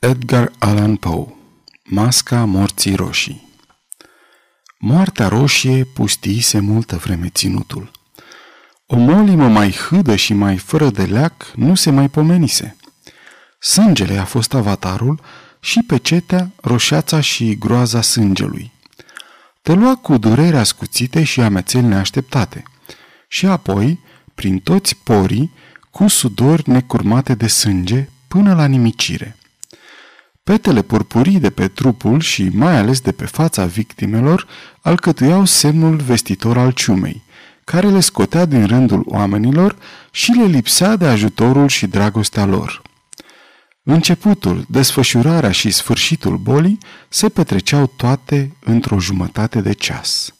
Edgar Allan Poe Masca morții roșii Moartea roșie pustiise multă vreme ținutul. O molimă mai hâdă și mai fără de leac nu se mai pomenise. Sângele a fost avatarul și pe cetea roșeața și groaza sângelui. Te lua cu durere ascuțite și amețeli neașteptate. Și apoi, prin toți porii, cu sudori necurmate de sânge până la nimicire. Petele purpurii de pe trupul și mai ales de pe fața victimelor alcătuiau semnul vestitor al ciumei, care le scotea din rândul oamenilor și le lipsea de ajutorul și dragostea lor. Începutul, desfășurarea și sfârșitul bolii se petreceau toate într-o jumătate de ceas.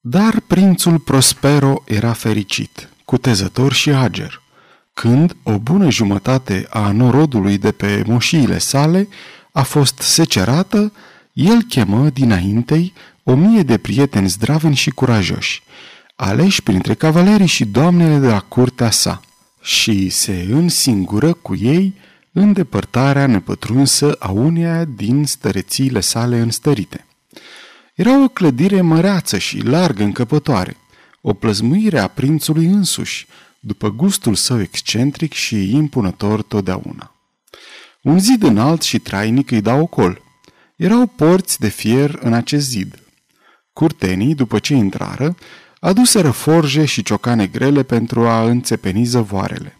Dar prințul Prospero era fericit, cutezător și ager – când o bună jumătate a norodului de pe moșiile sale a fost secerată, el chemă dinaintei o mie de prieteni zdraveni și curajoși, aleși printre cavalerii și doamnele de la curtea sa, și se însingură cu ei în depărtarea nepătrunsă a uneia din stărețiile sale înstărite. Era o clădire măreață și largă încăpătoare, o plăzmuire a prințului însuși, după gustul său excentric și impunător totdeauna. Un zid înalt și trainic îi dau ocol. Erau porți de fier în acest zid. Curtenii, după ce intrară, aduseră forje și ciocane grele pentru a înțepeni zăvoarele.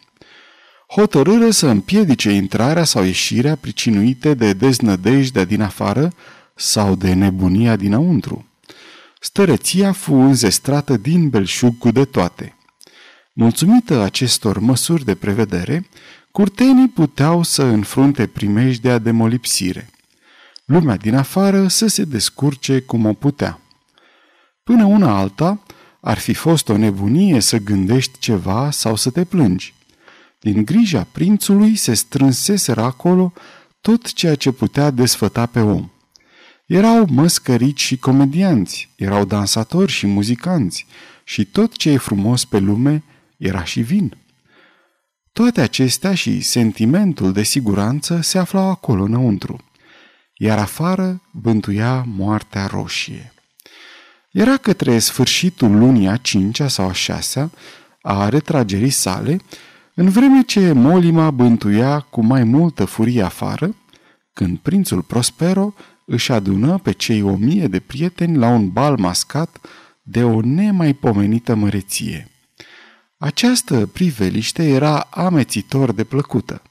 Hotărâră să împiedice intrarea sau ieșirea pricinuite de deznădejdea din afară sau de nebunia dinăuntru. Stăreția fu înzestrată din belșug cu de toate. Mulțumită acestor măsuri de prevedere, curtenii puteau să înfrunte primejdea de molipsire. Lumea din afară să se descurce cum o putea. Până una alta, ar fi fost o nebunie să gândești ceva sau să te plângi. Din grija prințului se strânseseră acolo tot ceea ce putea desfăta pe om. Erau măscărici și comedianți, erau dansatori și muzicanți și tot ce e frumos pe lume – era și vin. Toate acestea și sentimentul de siguranță se aflau acolo înăuntru, iar afară bântuia moartea roșie. Era către sfârșitul lunii a cincea sau a șasea a retragerii sale, în vreme ce Molima bântuia cu mai multă furie afară, când prințul Prospero își adună pe cei o mie de prieteni la un bal mascat de o nemaipomenită măreție. Această priveliște era amețitor de plăcută.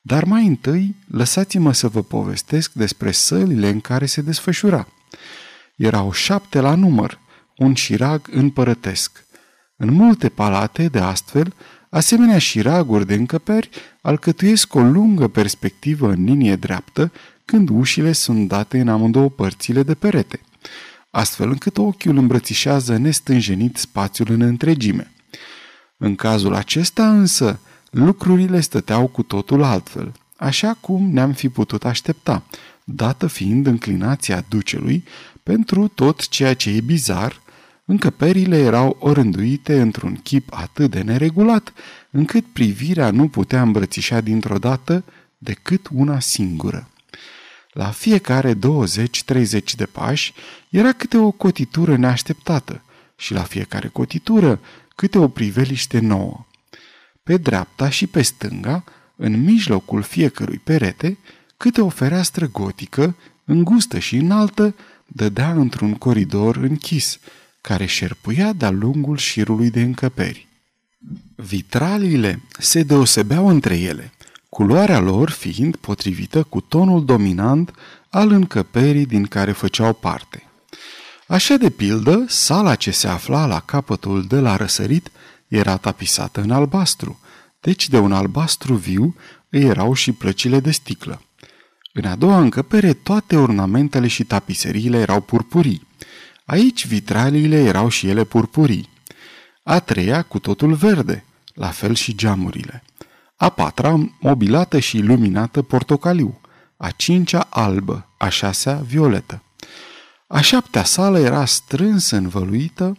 Dar mai întâi, lăsați-mă să vă povestesc despre sălile în care se desfășura. Erau șapte la număr, un șirag împărătesc. În multe palate, de astfel, asemenea șiraguri de încăperi alcătuiesc o lungă perspectivă în linie dreaptă când ușile sunt date în amândouă părțile de perete, astfel încât ochiul îmbrățișează nestânjenit spațiul în întregime. În cazul acesta însă, lucrurile stăteau cu totul altfel, așa cum ne-am fi putut aștepta, dată fiind înclinația ducelui pentru tot ceea ce e bizar, încăperile erau orânduite într-un chip atât de neregulat, încât privirea nu putea îmbrățișa dintr-o dată decât una singură. La fiecare 20-30 de pași era câte o cotitură neașteptată și la fiecare cotitură câte o priveliște nouă. Pe dreapta și pe stânga, în mijlocul fiecărui perete, câte o fereastră gotică, îngustă și înaltă, dădea într-un coridor închis, care șerpuia de-a lungul șirului de încăperi. Vitraliile se deosebeau între ele, culoarea lor fiind potrivită cu tonul dominant al încăperii din care făceau parte. Așa de pildă, sala ce se afla la capătul de la răsărit era tapisată în albastru, deci de un albastru viu îi erau și plăcile de sticlă. În a doua încăpere toate ornamentele și tapiseriile erau purpurii. Aici vitraliile erau și ele purpurii. A treia cu totul verde, la fel și geamurile. A patra mobilată și iluminată portocaliu. A cincea albă, a șasea violetă. A șaptea sală era strâns învăluită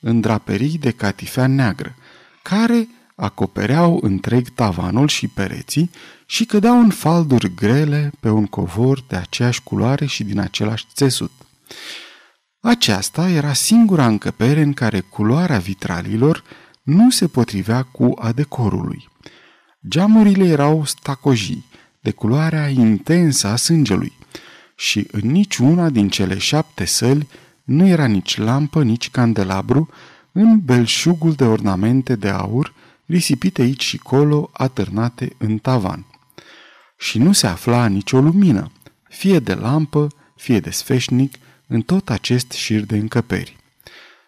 în draperii de catifea neagră, care acopereau întreg tavanul și pereții și cădeau în falduri grele pe un covor de aceeași culoare și din același țesut. Aceasta era singura încăpere în care culoarea vitralilor nu se potrivea cu a decorului. Geamurile erau stacojii, de culoarea intensă a sângelui, și în niciuna din cele șapte săli nu era nici lampă, nici candelabru, în belșugul de ornamente de aur, risipite aici și colo, atârnate în tavan. Și nu se afla nicio lumină, fie de lampă, fie de sfeșnic, în tot acest șir de încăperi.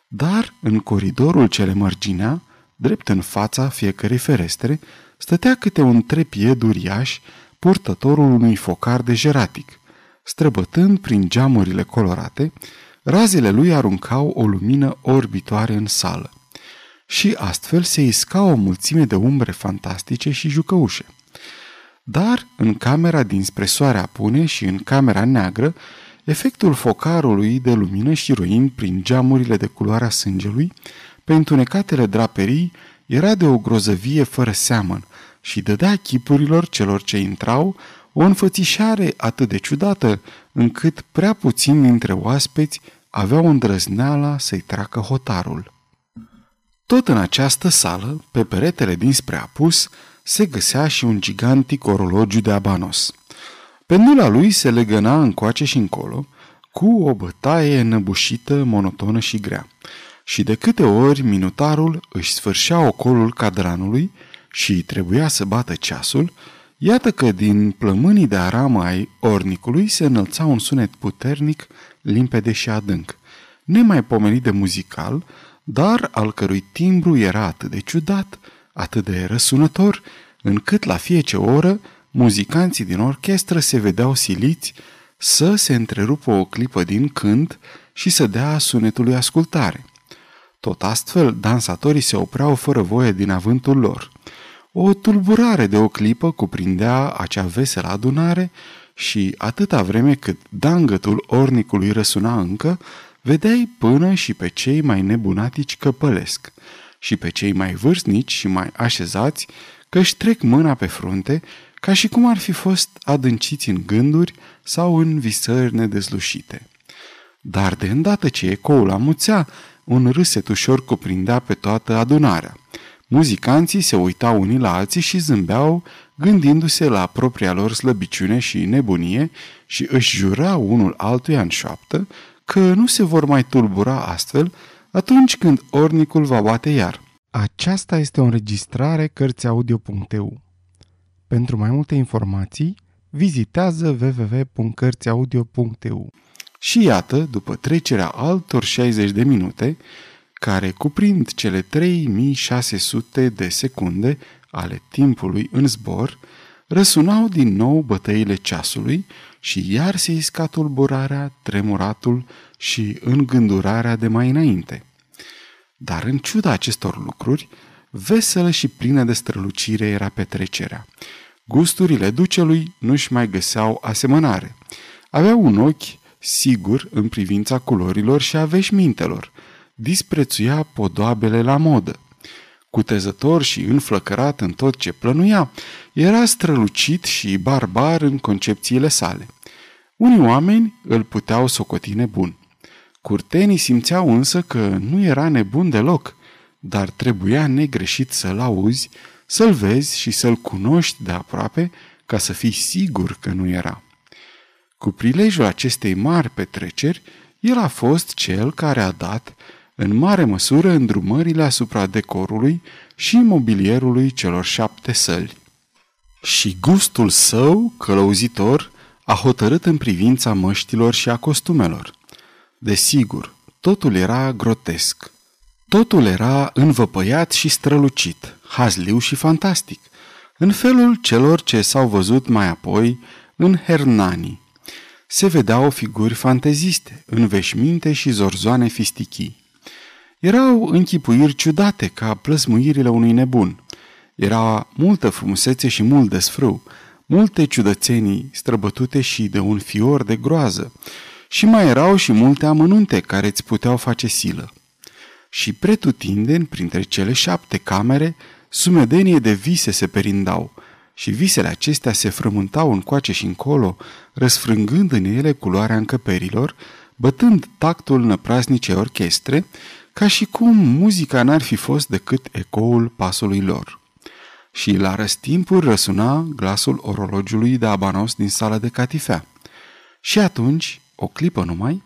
Dar, în coridorul ce le mărginea, drept în fața fiecărei ferestre, stătea câte un trepied uriaș, purtătorul unui focar de jeratic. Străbătând prin geamurile colorate, razele lui aruncau o lumină orbitoare în sală. Și astfel se isca o mulțime de umbre fantastice și jucăușe. Dar în camera dinspre soare apune și în camera neagră, efectul focarului de lumină și roind prin geamurile de culoarea sângelui, pe întunecatele draperii, era de o grozăvie fără seamăn și dădea chipurilor celor ce intrau o înfățișare atât de ciudată, încât prea puțin dintre oaspeți aveau îndrăzneala să-i tracă hotarul. Tot în această sală, pe peretele dinspre apus, se găsea și un gigantic orologiu de abanos. Pendula lui se legăna încoace și încolo, cu o bătaie înăbușită, monotonă și grea. Și de câte ori minutarul își sfârșea ocolul cadranului și trebuia să bată ceasul, iată că din plămânii de aramă ai ornicului se înălța un sunet puternic, limpede și adânc, nemaipomenit de muzical, dar al cărui timbru era atât de ciudat, atât de răsunător, încât la fiecare oră muzicanții din orchestră se vedeau siliți să se întrerupă o clipă din cânt și să dea sunetului ascultare. Tot astfel, dansatorii se opreau fără voie din avântul lor. O tulburare de o clipă cuprindea acea veselă adunare și atâta vreme cât dangătul ornicului răsuna încă, vedeai până și pe cei mai nebunatici căpălesc și pe cei mai vârstnici și mai așezați că își trec mâna pe frunte ca și cum ar fi fost adânciți în gânduri sau în visări nedezlușite. Dar de îndată ce ecoul amuțea, un râset ușor cuprindea pe toată adunarea. Muzicanții se uitau unii la alții și zâmbeau, gândindu-se la propria lor slăbiciune și nebunie și își jurau unul altuia în șoaptă că nu se vor mai tulbura astfel atunci când ornicul va bate iar. Aceasta este o înregistrare Cărțiaudio.eu. Pentru mai multe informații, vizitează www.cărțiaudio.eu. Și iată, după trecerea altor 60 de minute, care cuprind cele 3600 de secunde ale timpului în zbor, răsunau din nou bătăile ceasului și iar se isca tulburarea, tremuratul și îngândurarea de mai înainte. Dar în ciuda acestor lucruri, veselă și plină de strălucire era petrecerea. Gusturile ducelui nu-și mai găseau asemănare. Avea un ochi sigur în privința culorilor și a veșmintelor. Disprețuia podoabele la modă. Cutezător și înflăcărat în tot ce plănuia, era strălucit și barbar în concepțiile sale. Unii oameni îl puteau socoti nebun. Curtenii simțeau însă că nu era nebun deloc, dar trebuia negreșit să-l auzi, să-l vezi și să-l cunoști de aproape ca să fii sigur că nu era. Cu prilejul acestei mari petreceri, el a fost cel care a dat, în mare măsură, îndrumările asupra decorului și mobilierului celor șapte săli. Și gustul său, călăuzitor, a hotărât în privința măștilor și a costumelor. Desigur, totul era grotesc. Totul era învăpăiat și strălucit, hazliu și fantastic, în felul celor ce s-au văzut mai apoi în Hernani. Se vedeau figuri fanteziste, în veșminte și zorzoane fistichii. Erau închipuiri ciudate ca plăsmuirile unui nebun. Era multă frumusețe și mult desfrâu, multe ciudățenii străbătute și de un fior de groază, și mai erau și multe amănunte care îți puteau face silă. Și pretutindeni, printre cele șapte camere, sumedenie de vise se perindau și visele acestea se frământau încoace și încolo, răsfrângând în ele culoarea încăperilor, bătând tactul năpraznice orchestre, ca și cum muzica n-ar fi fost decât ecoul pasului lor. Și la răstimpuri răsuna glasul orologiului de abanos din sala de catifea. Și atunci, o clipă numai,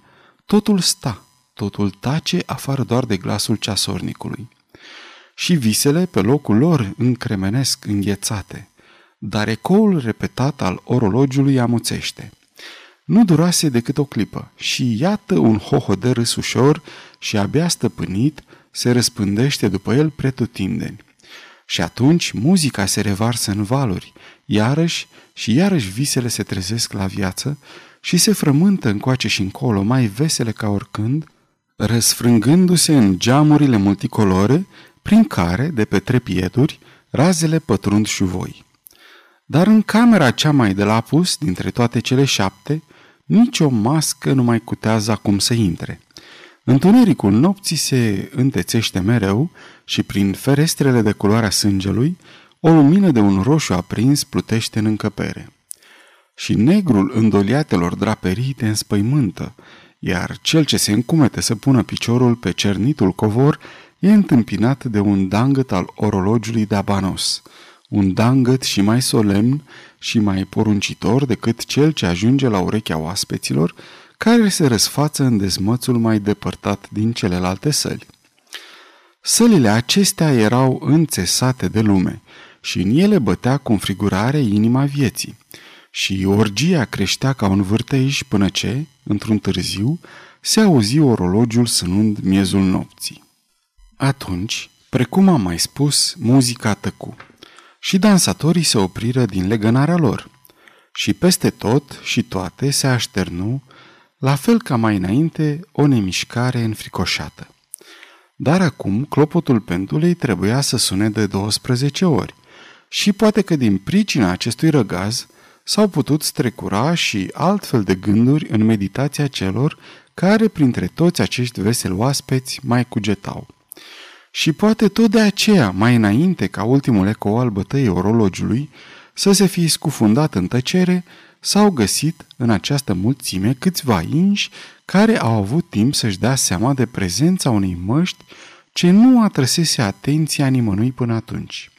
totul sta, totul tace afară doar de glasul ceasornicului. Și visele pe locul lor încremenesc înghețate, dar ecoul repetat al orologiului amuțește. Nu durase decât o clipă și iată un hoho de râs ușor și abia stăpânit se răspândește după el pretutindeni. Și atunci muzica se revarsă în valuri, iarăși și iarăși visele se trezesc la viață și se frământă încoace și încolo, mai vesele ca oricând, răsfrângându-se în geamurile multicolore, prin care, de pe trepieduri, razele pătrund șuvoi. Dar în camera cea mai de la apus, dintre toate cele șapte, nici o mască nu mai cutează acum să intre. Întunericul nopții se întețește mereu și prin ferestrele de culoarea sângelui, o lumină de un roșu aprins plutește în încăpere. Și negrul îndoliatelor draperii te înspăimântă, iar cel ce se încumete să pună piciorul pe cernitul covor e întâmpinat de un dangăt al orologiului de abanos, un dangăt și mai solemn și mai poruncitor decât cel ce ajunge la urechea oaspeților, care se răsfață în dezmățul mai depărtat din celelalte săli. Sălile acestea erau înțesate de lume și în ele bătea cu înfrigurare inima vieții. Și orgia creștea ca un vârtej până ce, într-un târziu, se auzi orologiul sânând miezul nopții. Atunci, precum am mai spus, muzica tăcu și dansatorii se opriră din legănarea lor. Și peste tot și toate se așternu, la fel ca mai înainte, o nemișcare înfricoșată. Dar acum clopotul pendulei trebuia să sune de 12 ori și poate că din pricina acestui răgaz s-au putut strecura și altfel de gânduri în meditația celor care printre toți acești veseli oaspeți mai cugetau. Și poate tot de aceea, mai înainte ca ultimul eco al bătăii orologiului să se fie scufundat în tăcere, s-au găsit în această mulțime câțiva inși care au avut timp să-și dea seama de prezența unei măști ce nu atrăsese atenția nimănui până atunci.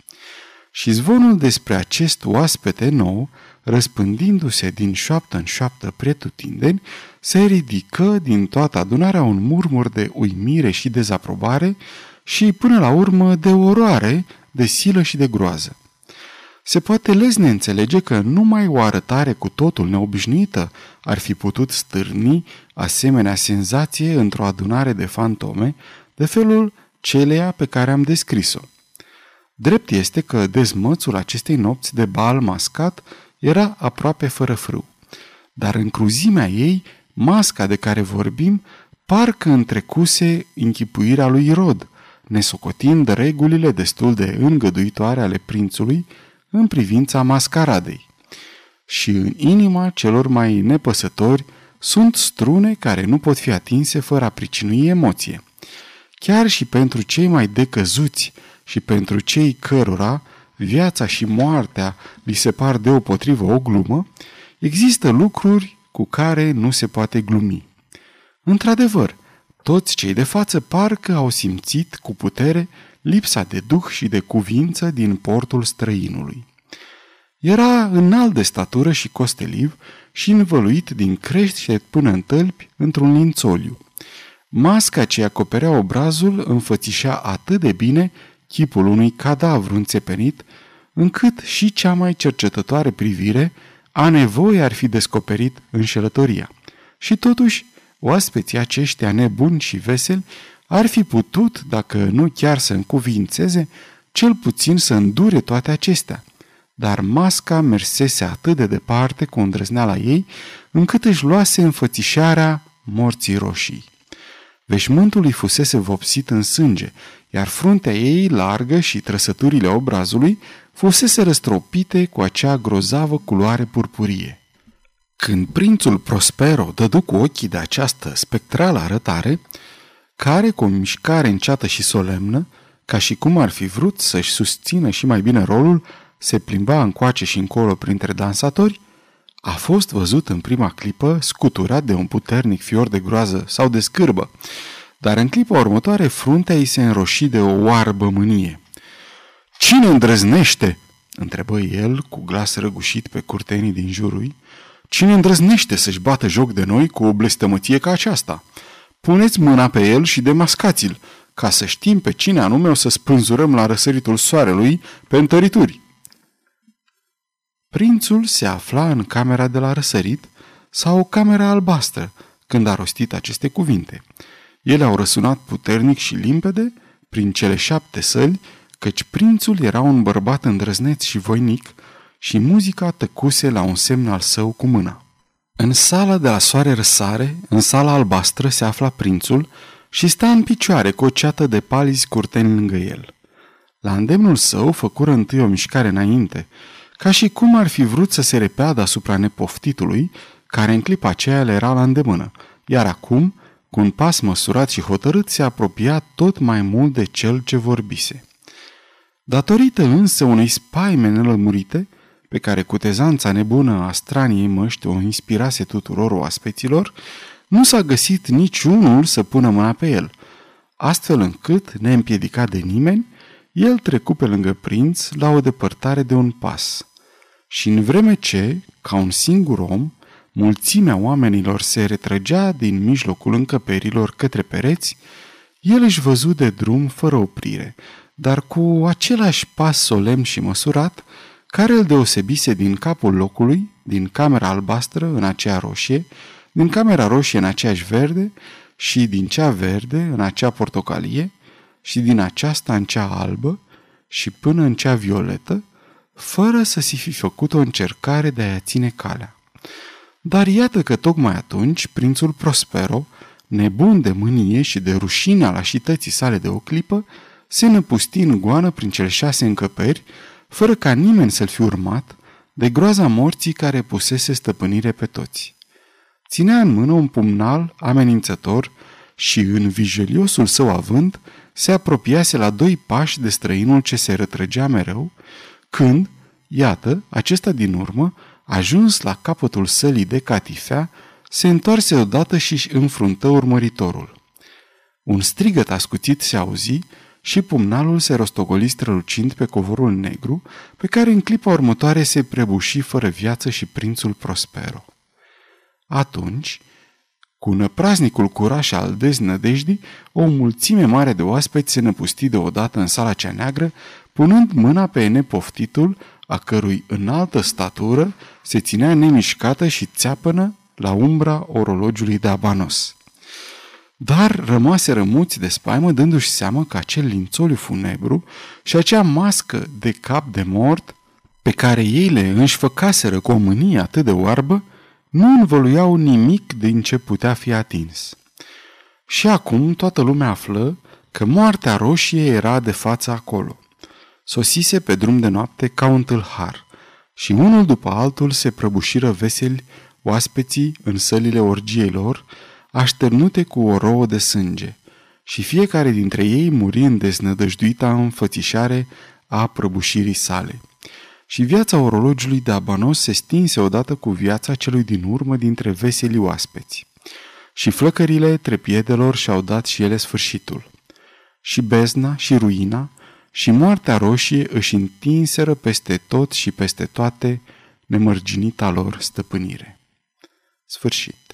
Și zvonul despre acest oaspete nou, răspândindu-se din șoaptă în șoaptă pretutindeni, se ridică din toată adunarea un murmur de uimire și dezaprobare, și, până la urmă, de oroare, de silă și de groază. Se poate lezne înțelege că numai o arătare cu totul neobișnuită ar fi putut stârni asemenea senzație într-o adunare de fantome de felul celeia pe care am descris-o. Drept este că dezmățul acestei nopți de bal mascat era aproape fără frâu, dar în cruzimea ei, masca de care vorbim parcă întrecuse închipuirea lui Rod, nesocotind regulile destul de îngăduitoare ale prințului în privința mascaradei. Și în inima celor mai nepăsători sunt strune care nu pot fi atinse fără a pricinui emoție. Chiar și pentru cei mai decăzuți și pentru cei cărora viața și moartea li se par deopotrivă o glumă, există lucruri cu care nu se poate glumi. Într-adevăr, toți cei de față parcă au simțit cu putere lipsa de duh și de cuvință din portul străinului. Era înalt de statură și costeliv și învăluit din crește până în tălpi într-un lințoliu. Masca ce acoperea obrazul înfățișa atât de bine chipul unui cadavru înțepenit, încât și cea mai cercetătoare privire a nevoie ar fi descoperit înșelătoria. Și totuși Oaspeții aceștia nebuni și veseli ar fi putut, dacă nu chiar să încuvințeze, cel puțin să îndure toate acestea. Dar masca mersese atât de departe cu îndrăzneala ei, încât își luase înfățișarea morții roșii. Veșmântul îi fusese vopsit în sânge, iar fruntea ei largă și trăsăturile obrazului fusese răstropite cu acea grozavă culoare purpurie. Când prințul Prospero dădu cu ochii de această spectrală arătare, care, cu o mișcare înceată și solemnă, ca și cum ar fi vrut să-și susțină și mai bine rolul, se plimba încoace și încolo printre dansatori, a fost văzut în prima clipă scuturat de un puternic fior de groază sau de scârbă, dar în clipa următoare fruntea îi se înroși de o oarbă mânie. Cine îndrăznește?" întrebă el cu glas răgușit pe curtenii din jurul Cine îndrăznește să-și bată joc de noi cu o blestămăție ca aceasta? Puneți mâna pe el și demascați-l, ca să știm pe cine anume o să spânzurăm la răsăritul soarelui pe întărituri. Prințul se afla în camera de la răsărit sau camera albastră când a rostit aceste cuvinte. Ele au răsunat puternic și limpede prin cele șapte săli, căci prințul era un bărbat îndrăzneț și voinic și muzica tăcuse la un semn al său cu mâna. În sala de la soare răsare, în sala albastră, se afla prințul și sta în picioare cu o ceată de palizi curteni lângă el. La îndemnul său făcură întâi o mișcare înainte, ca și cum ar fi vrut să se repeadă asupra nepoftitului, care în clipa aceea le era la îndemână, iar acum, cu un pas măsurat și hotărât, se apropia tot mai mult de cel ce vorbise. Datorită însă unei spaime nelămurite, pe care cutezanța nebună a straniei măști o inspirase tuturor oaspeților, nu s-a găsit niciunul să pună mâna pe el, astfel încât, neîmpiedicat de nimeni, el trecu pe lângă prinț la o depărtare de un pas. Și în vreme ce, ca un singur om, mulțimea oamenilor se retrăgea din mijlocul încăperilor către pereți, el își văzu de drum fără oprire, dar cu același pas solemn și măsurat, care îl deosebise din capul locului, din camera albastră în aceea roșie, din camera roșie în aceeași verde și din cea verde în acea portocalie și din aceasta în cea albă și până în cea violetă, fără să si fi făcut o încercare de a-i ține calea. Dar iată că tocmai atunci prințul Prospero, nebun de mânie și de rușine al așității sale de o clipă, se năpusti în goană prin cele șase încăperi, fără ca nimeni să-l fi urmat, de groaza morții care pusese stăpânire pe toți. Ținea în mână un pumnal amenințător și în vijeliosul său avânt se apropiase la doi pași de străinul ce se rătrăgea mereu, când, iată, acesta din urmă, ajuns la capătul sălii de catifea, se întoarse odată și își înfruntă urmăritorul. Un strigăt ascuțit se auzi și pumnalul se rostogoli strălucind pe covorul negru, pe care în clipa următoare se prebuși fără viață și prințul Prospero. Atunci, cu năpraznicul curaj al deznădejdii, o mulțime mare de oaspeți se năpusti deodată în sala cea neagră, punând mâna pe nepoftitul, a cărui înaltă statură se ținea nemișcată și țeapănă la umbra orologiului de abanos. Dar rămase rămuți de spaimă, dându-și seama că acel lințoliu funebru și acea mască de cap de mort, pe care ei le înși făcaseră cu o mânie atât de oarbă, nu învăluiau nimic din ce putea fi atins. Și acum toată lumea află că moartea roșie era de față acolo. Sosise pe drum de noapte ca un tâlhar și unul după altul se prăbușiră veseli oaspeții în sălile orgiei lor, așternute cu o rouă de sânge, și fiecare dintre ei muri în deznădăjduita înfățișare a prăbușirii sale. Și viața orologiului de Abanos se stinse odată cu viața celui din urmă dintre veseli oaspeți. Și flăcările trepiedelor și-au dat și ele sfârșitul. Și bezna și ruina și moartea roșie își întinseră peste tot și peste toate nemărginita lor stăpânire. Sfârșit.